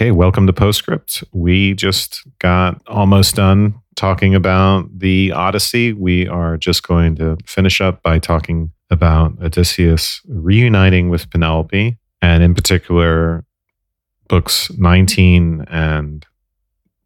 Okay, welcome to Postscript. We just got almost done talking about the Odyssey. We are just going to finish up by talking about Odysseus reuniting with Penelope, and in particular, books 19 and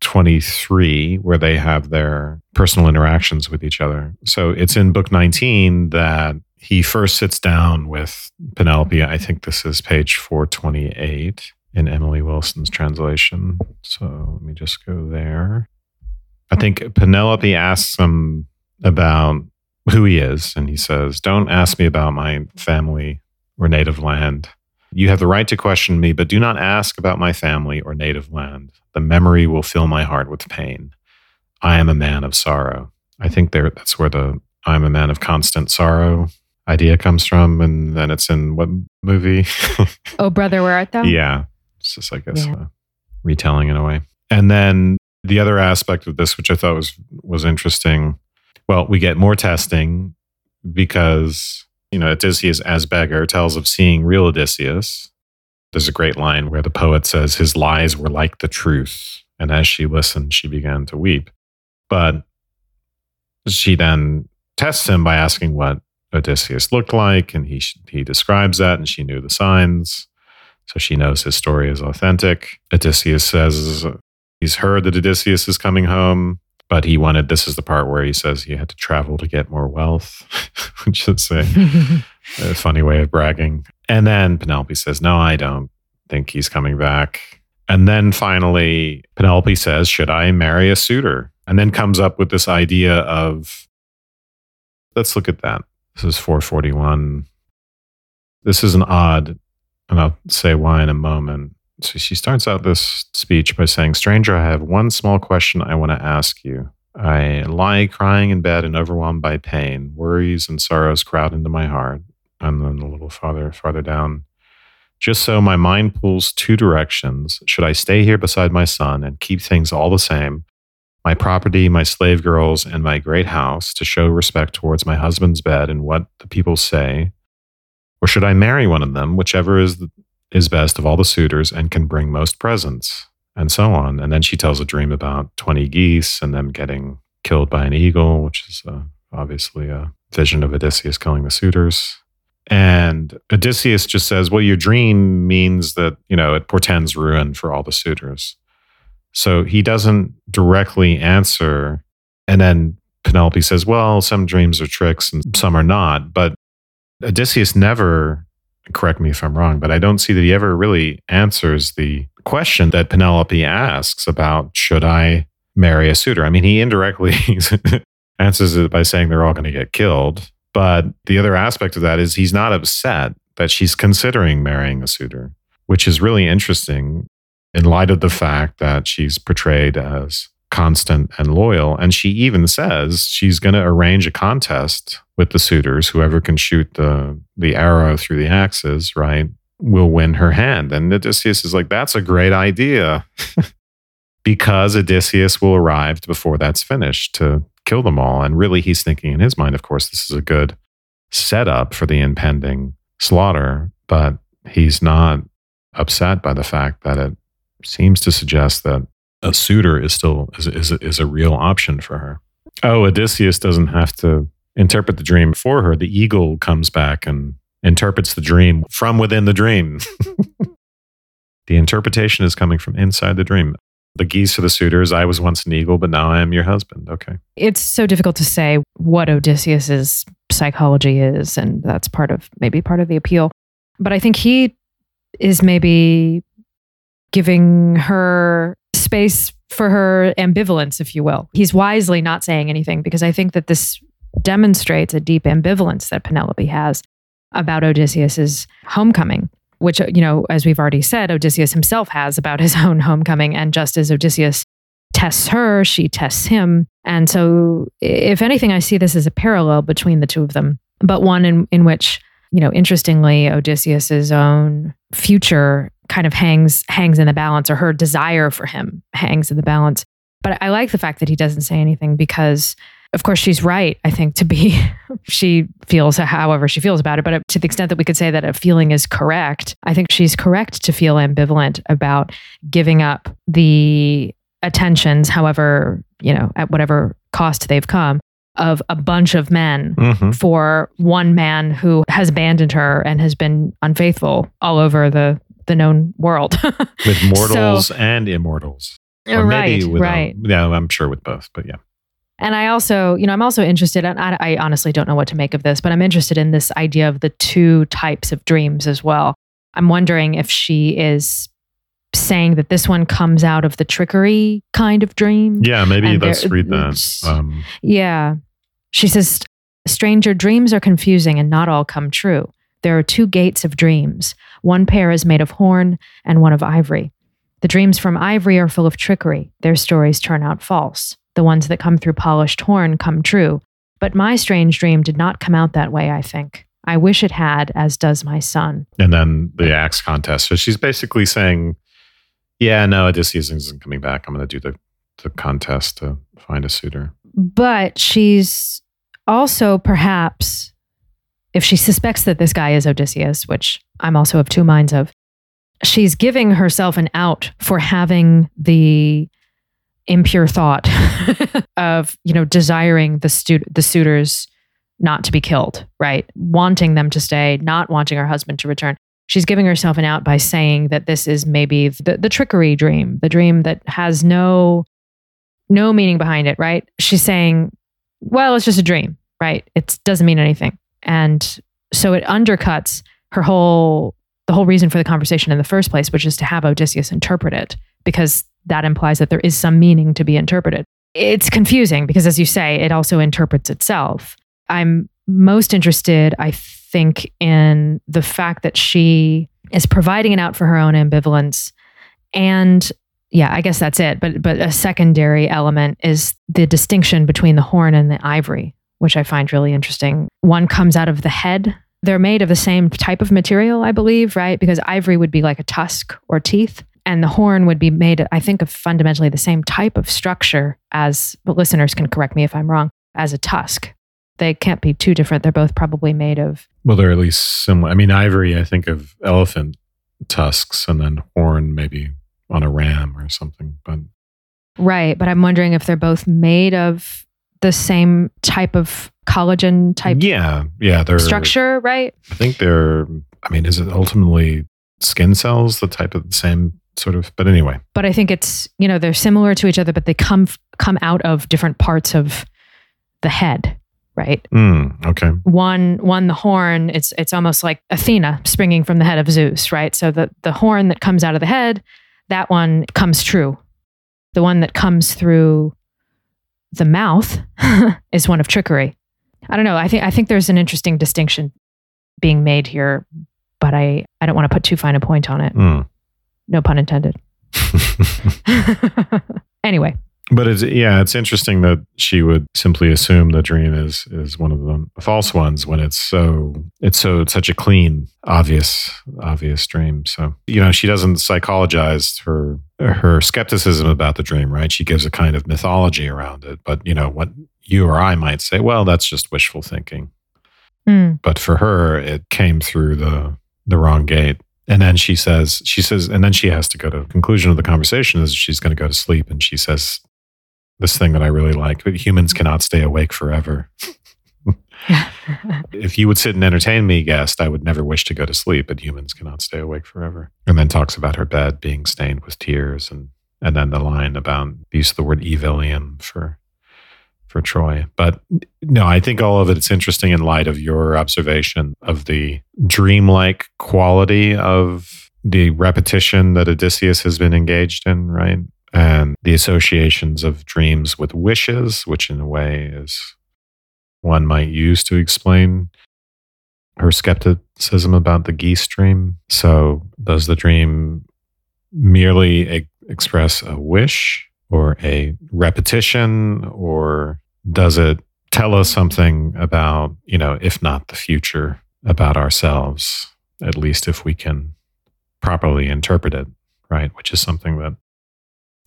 23, where they have their personal interactions with each other. So it's in book 19 that he first sits down with Penelope. I think this is page 428 in Emily Wilson's translation. So let me just go there. I think Penelope asks him about who he is, and he says, Don't ask me about my family or native land. You have the right to question me, but do not ask about my family or native land. The memory will fill my heart with pain. I am a man of sorrow. I think there that's where the I'm a man of constant sorrow idea comes from. And then it's in what movie? oh, brother, where art thou? Yeah. It's just, I guess, yeah. Uh, retelling in a way. And then the other aspect of this, which I thought was was interesting, well, we get more testing because you know Odysseus as beggar tells of seeing real Odysseus. There's a great line where the poet says his lies were like the truth, and as she listened, she began to weep. But she then tests him by asking what Odysseus looked like, and he he describes that, and she knew the signs. So she knows his story is authentic. Odysseus says he's heard that Odysseus is coming home, but he wanted this is the part where he says he had to travel to get more wealth, which is a, a funny way of bragging. And then Penelope says, No, I don't think he's coming back. And then finally, Penelope says, Should I marry a suitor? And then comes up with this idea of let's look at that. This is 441. This is an odd and I'll say why in a moment. So she starts out this speech by saying, Stranger, I have one small question I want to ask you. I lie crying in bed and overwhelmed by pain. Worries and sorrows crowd into my heart. And then a little farther, farther down. Just so my mind pulls two directions. Should I stay here beside my son and keep things all the same? My property, my slave girls, and my great house to show respect towards my husband's bed and what the people say, or should I marry one of them, whichever is, is best of all the suitors and can bring most presents? And so on. And then she tells a dream about 20 geese and them getting killed by an eagle, which is uh, obviously a vision of Odysseus killing the suitors. And Odysseus just says, Well, your dream means that, you know, it portends ruin for all the suitors. So he doesn't directly answer. And then Penelope says, Well, some dreams are tricks and some are not. But Odysseus never, correct me if I'm wrong, but I don't see that he ever really answers the question that Penelope asks about should I marry a suitor? I mean, he indirectly answers it by saying they're all going to get killed. But the other aspect of that is he's not upset that she's considering marrying a suitor, which is really interesting in light of the fact that she's portrayed as constant and loyal. And she even says she's going to arrange a contest with the suitors. Whoever can shoot the, the arrow through the axes, right, will win her hand. And Odysseus is like, that's a great idea. because Odysseus will arrive before that's finished to kill them all. And really, he's thinking in his mind, of course, this is a good setup for the impending slaughter, but he's not upset by the fact that it seems to suggest that a suitor is still is, is, is a real option for her. Oh, Odysseus doesn't have to interpret the dream for her. The eagle comes back and interprets the dream from within the dream. the interpretation is coming from inside the dream. The geese are the suitors. I was once an eagle, but now I am your husband. Okay. It's so difficult to say what Odysseus's psychology is, and that's part of maybe part of the appeal. But I think he is maybe giving her space for her ambivalence, if you will. He's wisely not saying anything because I think that this demonstrates a deep ambivalence that Penelope has about Odysseus's homecoming, which, uh, you know, as we've already said, Odysseus himself has about his own homecoming. And just as Odysseus tests her, she tests him. And so, if anything, I see this as a parallel between the two of them, but one in, in which, you know, interestingly, Odysseus's own future kind of hangs hangs in the balance or her desire for him hangs in the balance but i like the fact that he doesn't say anything because of course, she's right, I think, to be, she feels however she feels about it. But to the extent that we could say that a feeling is correct, I think she's correct to feel ambivalent about giving up the attentions, however, you know, at whatever cost they've come, of a bunch of men Mhm. for one man who has abandoned her and has been unfaithful all over the, the known world. with mortals and immortals. Or right, maybe with, um, right. yeah, I'm sure with both, but yeah. And I also, you know, I'm also interested, and I, I honestly don't know what to make of this, but I'm interested in this idea of the two types of dreams as well. I'm wondering if she is saying that this one comes out of the trickery kind of dream. Yeah, maybe let's read that. Um, Yeah. She says, Stranger, dreams are confusing and not all come true. There are two gates of dreams. One pair is made of horn and one of ivory. The dreams from ivory are full of trickery. Their stories turn out false. The ones that come through polished horn come true. But my strange dream did not come out that way, I think. I wish it had, as does my son. and then the axe contest. So she's basically saying, yeah, no, Odysseus isn't coming back. I'm going to do the, the contest to find a suitor. But she's also perhaps, if she suspects that this guy is Odysseus, which I'm also of two minds of, she's giving herself an out for having the impure thought of, you know, desiring the stu- the suitors not to be killed, right? Wanting them to stay, not wanting her husband to return. She's giving herself an out by saying that this is maybe the, the trickery dream, the dream that has no no meaning behind it, right? She's saying, well, it's just a dream, right? It doesn't mean anything. And so it undercuts her whole the whole reason for the conversation in the first place, which is to have Odysseus interpret it, because that implies that there is some meaning to be interpreted. It's confusing because, as you say, it also interprets itself. I'm most interested, I think, in the fact that she is providing an out for her own ambivalence and yeah, I guess that's it. But but a secondary element is the distinction between the horn and the ivory, which I find really interesting. One comes out of the head. They're made of the same type of material, I believe, right? Because ivory would be like a tusk or teeth, and the horn would be made, I think, of fundamentally the same type of structure as. But listeners can correct me if I'm wrong. As a tusk, they can't be too different. They're both probably made of. Well, they're at least similar. I mean, ivory, I think of elephant tusks, and then horn maybe on a ram or something. But Right, but I'm wondering if they're both made of the same type of collagen type yeah, yeah, they're structure, right? I think they're. I mean, is it ultimately skin cells, the type of the same sort of? But anyway, But I think it's you know they're similar to each other, but they come come out of different parts of the head, right? mm, okay, One one the horn, it's it's almost like Athena springing from the head of Zeus, right? So the the horn that comes out of the head, that one comes true. The one that comes through the mouth is one of trickery. I don't know. I think I think there's an interesting distinction being made here, but I I don't want to put too fine a point on it. Mm. No pun intended. anyway, But it's yeah, it's interesting that she would simply assume the dream is is one of the false ones when it's so it's so it's such a clean, obvious, obvious dream. So you know, she doesn't psychologize her her skepticism about the dream, right? She gives a kind of mythology around it. But you know, what you or I might say, well, that's just wishful thinking. Hmm. But for her, it came through the the wrong gate. And then she says, she says, and then she has to go to conclusion of the conversation is she's going to go to sleep. And she says, this thing that I really like, humans cannot stay awake forever. if you would sit and entertain me, guest, I would never wish to go to sleep, but humans cannot stay awake forever. And then talks about her bed being stained with tears and and then the line about the use of the word evilium for for Troy. But no, I think all of it's interesting in light of your observation of the dreamlike quality of the repetition that Odysseus has been engaged in, right? And the associations of dreams with wishes, which in a way is one might use to explain her skepticism about the geese dream. So, does the dream merely e- express a wish or a repetition, or does it tell us something about, you know, if not the future, about ourselves, at least if we can properly interpret it, right? Which is something that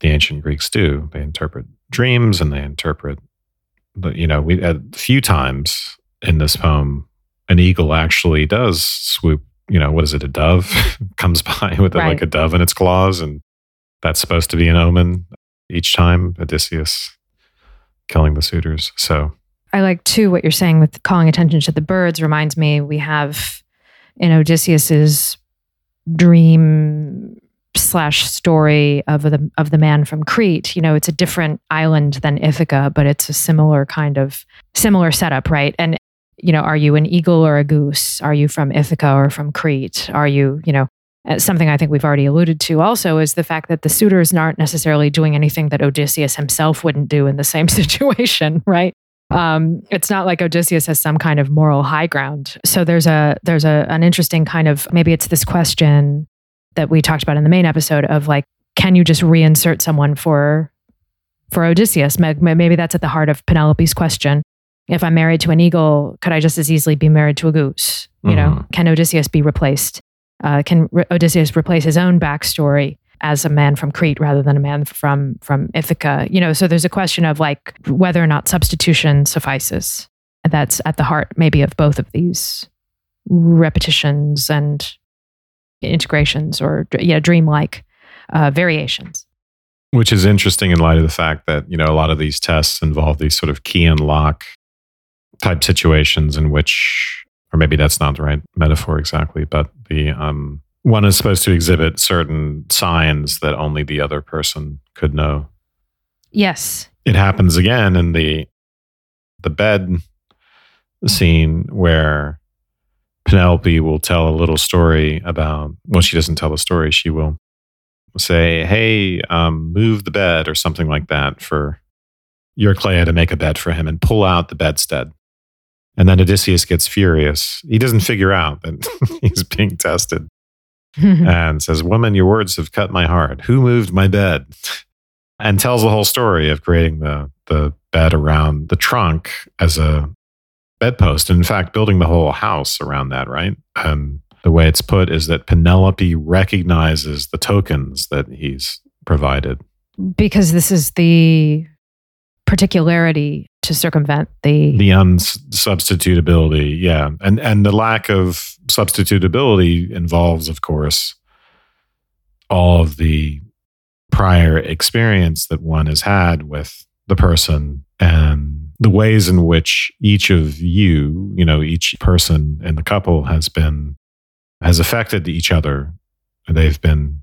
the ancient Greeks do. They interpret dreams and they interpret but you know, we a few times in this poem, an eagle actually does swoop. You know, what is it? A dove comes by with Right. a, like a dove in its claws, and that's supposed to be an omen. Each time Odysseus killing the suitors. So I like too what you're saying with calling attention to the birds reminds me we have in Odysseus's dream slash story of the of the man from Crete. You know, it's a different island than Ithaca, but it's a similar kind of similar setup, right? And you know, are you an eagle or a goose? Are you from Ithaca or from Crete? Are you, you know, uh, something I think we've already alluded to also is the fact that the suitors aren't necessarily doing anything that Odysseus himself wouldn't do in the same situation, right? Um, it's not like Odysseus has some kind of moral high ground. So there's a there's a an interesting kind of maybe it's this question that we talked about in the main episode of like, can you just reinsert someone for for Odysseus? Maybe that's at the heart of Penelope's question. If I'm married to an eagle, could I just as easily be married to a goose? You know, Mhm. can Odysseus be replaced? Uh, can Re- Odysseus replace his own backstory as a man from Crete rather than a man from from Ithaca? You know, so there's a question of like whether or not substitution suffices. That's at the heart, maybe, of both of these repetitions and integrations, or yeah, dreamlike uh, variations. which is interesting in light of the fact that you know a lot of these tests involve these sort of key and lock type situations in which or maybe that's not the right metaphor exactly but the um one is supposed to exhibit certain signs that only the other person could know. Yes, it happens again in the the bed scene where Penelope will tell a little story about well she doesn't tell the story she will say hey um, move the bed or something like that for Eurycleia to make a bed for him and pull out the bedstead and then Odysseus gets furious he doesn't figure out that he's being tested and says, Woman, your words have cut my heart. Who moved my bed? And tells the whole story of creating the, the bed around the trunk as a bedpost. And in fact, building the whole house around that, right? And the way it's put is that Penelope recognizes the tokens that he's provided. because this is the particularity to circumvent the, The unsubstitutability, yeah. And and the lack of substitutability involves, of course, all of the prior experience that one has had with the person and the ways in which each of you, you know, each person in the couple has been has affected each other. They've been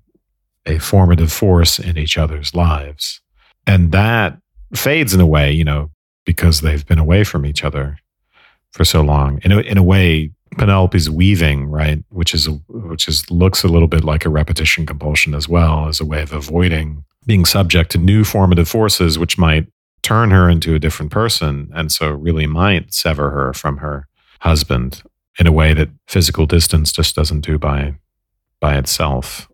a formative force in each other's lives. And that fades in a way, you know, because they've been away from each other for so long. In a, in a way, Penelope's weaving, right, which is which is looks a little bit like a repetition compulsion as well, as a way of avoiding being subject to new formative forces, which might turn her into a different person, and so really might sever her from her husband in a way that physical distance just doesn't do by by itself.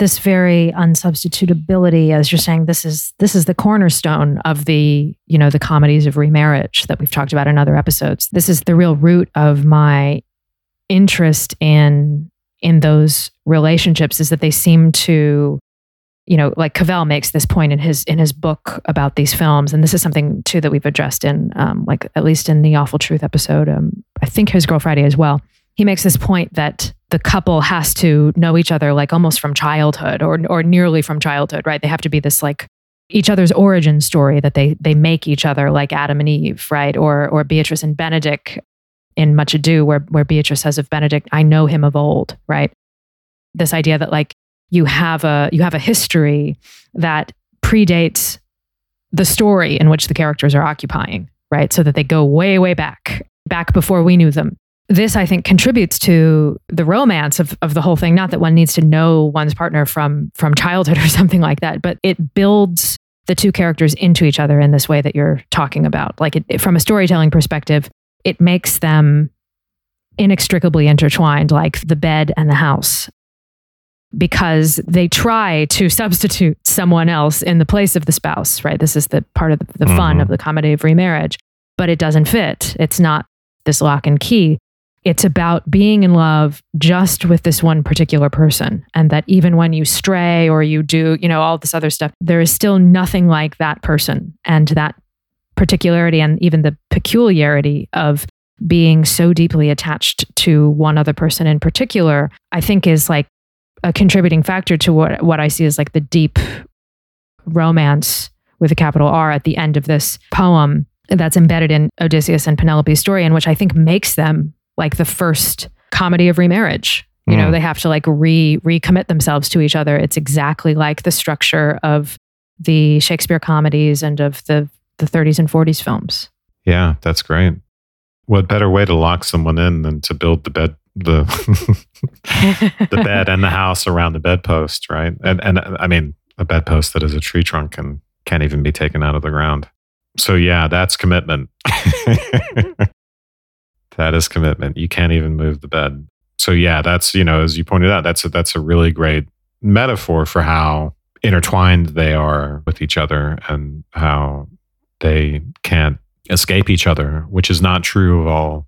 This very unsubstitutability as you're saying this is this is the cornerstone of the you know the comedies of remarriage that we've talked about in other episodes. This is the real root of my interest in in those relationships is that they seem to you know like cavell makes this point in his in his book about these films and this is something too that we've addressed in um, like at least in the awful truth episode um, i think his girl friday as well he makes this point that the couple has to know each other like almost from childhood or or nearly from childhood, right? They have to be this like each other's origin story that they they make each other like Adam and Eve, right? Or or Beatrice and Benedick in Much Ado, where where Beatrice says of Benedick, "I know him of old," right? This idea that like you have a you have a history that predates the story in which the characters are occupying, right? So that they go way way back, back before we knew them this I think contributes to the romance of, of the whole thing. Not that one needs to know one's partner from from childhood or something like that, but it builds the two characters into each other in this way that you're talking about. Like it, it- from a storytelling perspective, it makes them inextricably intertwined, like the bed and the house. Because they try to substitute someone else in the place of the spouse, right? This is the part of the, the fun Mhm. of the comedy of remarriage, but it doesn't fit. It's not this lock and key. It's about being in love just with this one particular person. And that even when you stray or you do, you know, all this other stuff, there is still nothing like that person. And that particularity and even the peculiarity of being so deeply attached to one other person in particular, I think is like a contributing factor to what, what I see as like the deep romance with a capital R at the end of this poem that's embedded in Odysseus and Penelope's story, and which I think makes them like the first comedy of remarriage. You know, mm. they have to like re recommit themselves to each other. It's exactly like the structure of the Shakespeare comedies and of the the 30s and 40s films. Yeah, that's great. What better way to lock someone in than to build the bed the the bed and the house around the bedpost, right? And and I mean a bedpost that is a tree trunk and can't even be taken out of the ground. So yeah, that's commitment. that is commitment. You can't even move the bed. So yeah, that's you know, as you pointed out, that's a, that's a really great metaphor for how intertwined they are with each other and how they can't escape each other, which is not true of all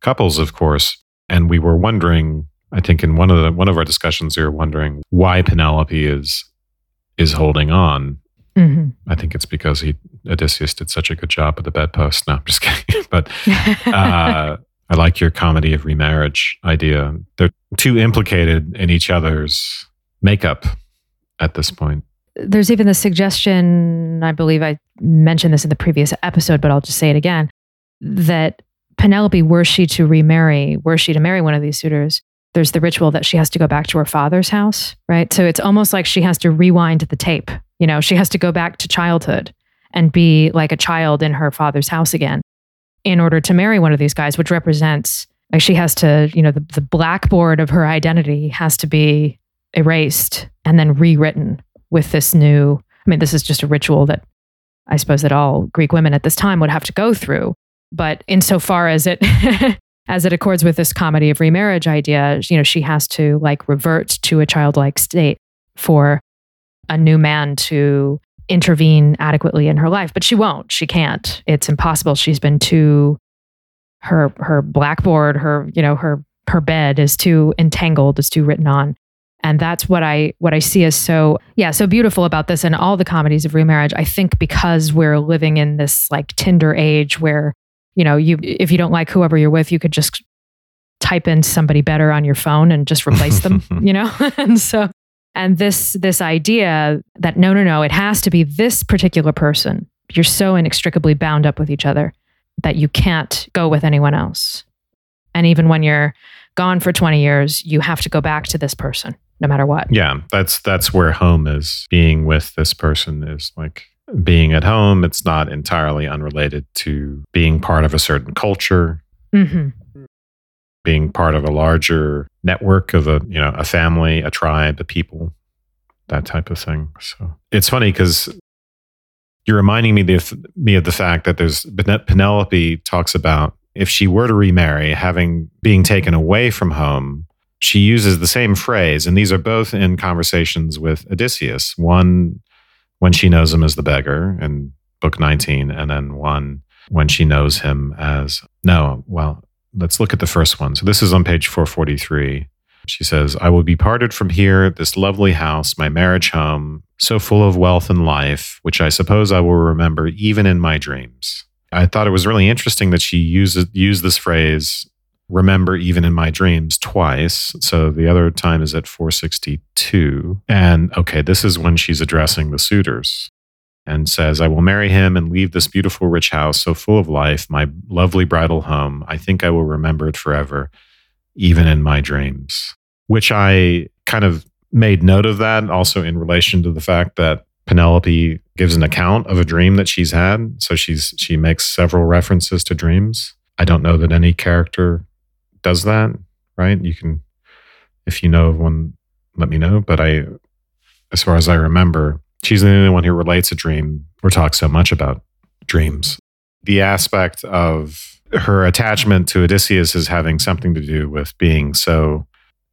couples, of course. And we were wondering, I think in one of the one of our discussions, we were wondering why Penelope is is holding on. Mm-hmm. I think it's because he Odysseus did such a good job with the bedpost. No, I'm just kidding. but uh, I like your comedy of remarriage idea. They're too implicated in each other's makeup at this point. There's even the suggestion, I believe I mentioned this in the previous episode, but I'll just say it again, that Penelope, were she to remarry, were she to marry one of these suitors, there's the ritual that she has to go back to her father's house, right? So it's almost like she has to rewind the tape. You know, she has to go back to childhood and be like a child in her father's house again in order to marry one of these guys, which represents like she has to, you know, the, the blackboard of her identity has to be erased and then rewritten with this new. I mean, this is just a ritual that I suppose that all Greek women at this time would have to go through. But insofar as it as it accords with this comedy of remarriage idea, you know, she has to like revert to a childlike state for a new man to intervene adequately in her life. But she won't. She can't. It's impossible. She's been too her her blackboard, her, you know, her her bed is too entangled, is too written on. And that's what I what I see as so yeah, so beautiful about this and all the comedies of remarriage. I think because we're living in this like Tinder age where you know, you if you don't like whoever you're with, you could just type in somebody better on your phone and just replace them, you know? and so and this this idea that no no no, it has to be this particular person. You're so inextricably bound up with each other that you can't go with anyone else. And even when you're gone for 20 years, you have to go back to this person no matter what. Yeah, that's that's where home is. Being with this person is like being at home, it's not entirely unrelated to being part of a certain culture, mm-hmm. Being part of a larger network of a you know a family, a tribe, a people, that type of thing. So it's funny because you're reminding me the, me of the fact that there's Penelope talks about if she were to remarry, having being taken away from home. She uses the same phrase, and these are both in conversations with Odysseus. One when she knows him as the beggar in book 19, and then one when she knows him as, no, well, let's look at the first one. So this is on page 443. She says, I will be parted from here, this lovely house, my marriage home, so full of wealth and life, which I suppose I will remember even in my dreams. I thought it was really interesting that she used, used this phrase remember even in my dreams twice. So the other time is at 462. And okay, this is when she's addressing the suitors and says, I will marry him and leave this beautiful rich house so full of life, my lovely bridal home. I think I will remember it forever, even in my dreams. Which I kind of made note of that also in relation to the fact that Penelope gives an account of a dream that she's had. So she's she makes several references to dreams. I don't know that any character does that, right? You can, if you know of one, let me know. But I, as far as I remember, she's the only one who relates a dream or talks so much about dreams. The aspect of her attachment to Odysseus is having something to do with being so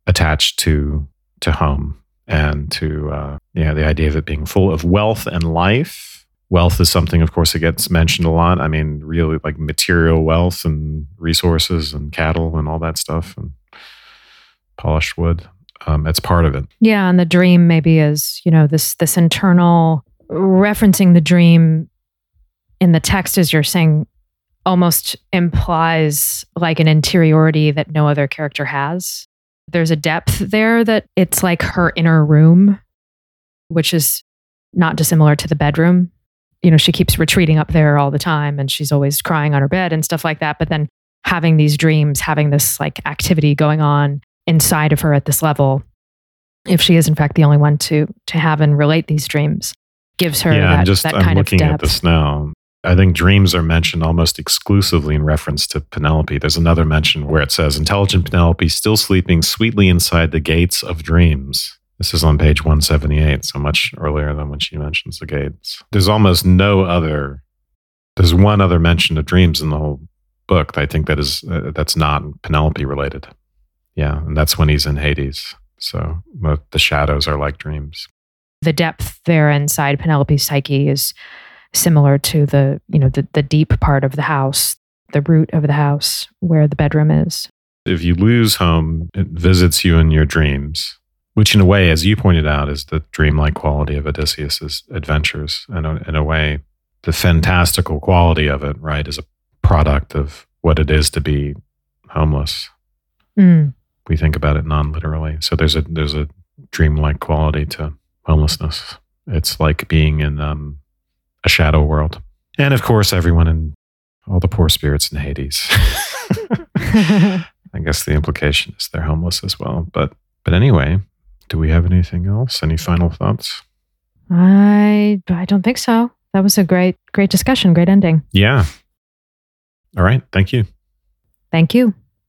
attached to to home and to uh, yeah the idea of it being full of wealth and life wealth is something, of course, that gets mentioned a lot. I mean, really like material wealth and resources and cattle and all that stuff and polished wood. Um, it's part of it. Yeah, and the dream maybe is you know this this internal referencing the dream in the text, as you're saying, almost implies like an interiority that no other character has. There's a depth there that it's like her inner room, which is not dissimilar to the bedroom. You know, she keeps retreating up there all the time and she's always crying on her bed and stuff like that. But then having these dreams, having this like activity going on inside of her at this level, if she is in fact the only one to to have and relate these dreams, gives her yeah, that, I'm just that I'm kind of looking depth. at this now. I think dreams are mentioned almost exclusively in reference to Penelope. There's another mention where it says, Intelligent Penelope still sleeping sweetly inside the gates of dreams. This is on page 178, so much earlier than when she mentions the gates. There's almost no other, there's one other mention of dreams in the whole book. That I think that is, uh, that's not Penelope related. Yeah, and that's when he's in Hades. So the shadows are like dreams. the depth there inside Penelope's psyche is similar to the you know the, the deep part of the house the root of the house where the bedroom is if you lose home, it visits you in your dreams, which, in a way, as you pointed out, is the dreamlike quality of Odysseus's adventures. And uh, in a way, the fantastical quality of it, right, is a product of what it is to be homeless. Mm. We think about it non-literally. So there's a there's a dreamlike quality to homelessness. It's like being in um, a shadow world, and of course, everyone in all the poor spirits in Hades. I guess the implication is they're homeless as well. But but anyway, do we have anything else? Any final thoughts? i i don't think so that was a great great discussion great ending Yeah. All right. Thank you. thank you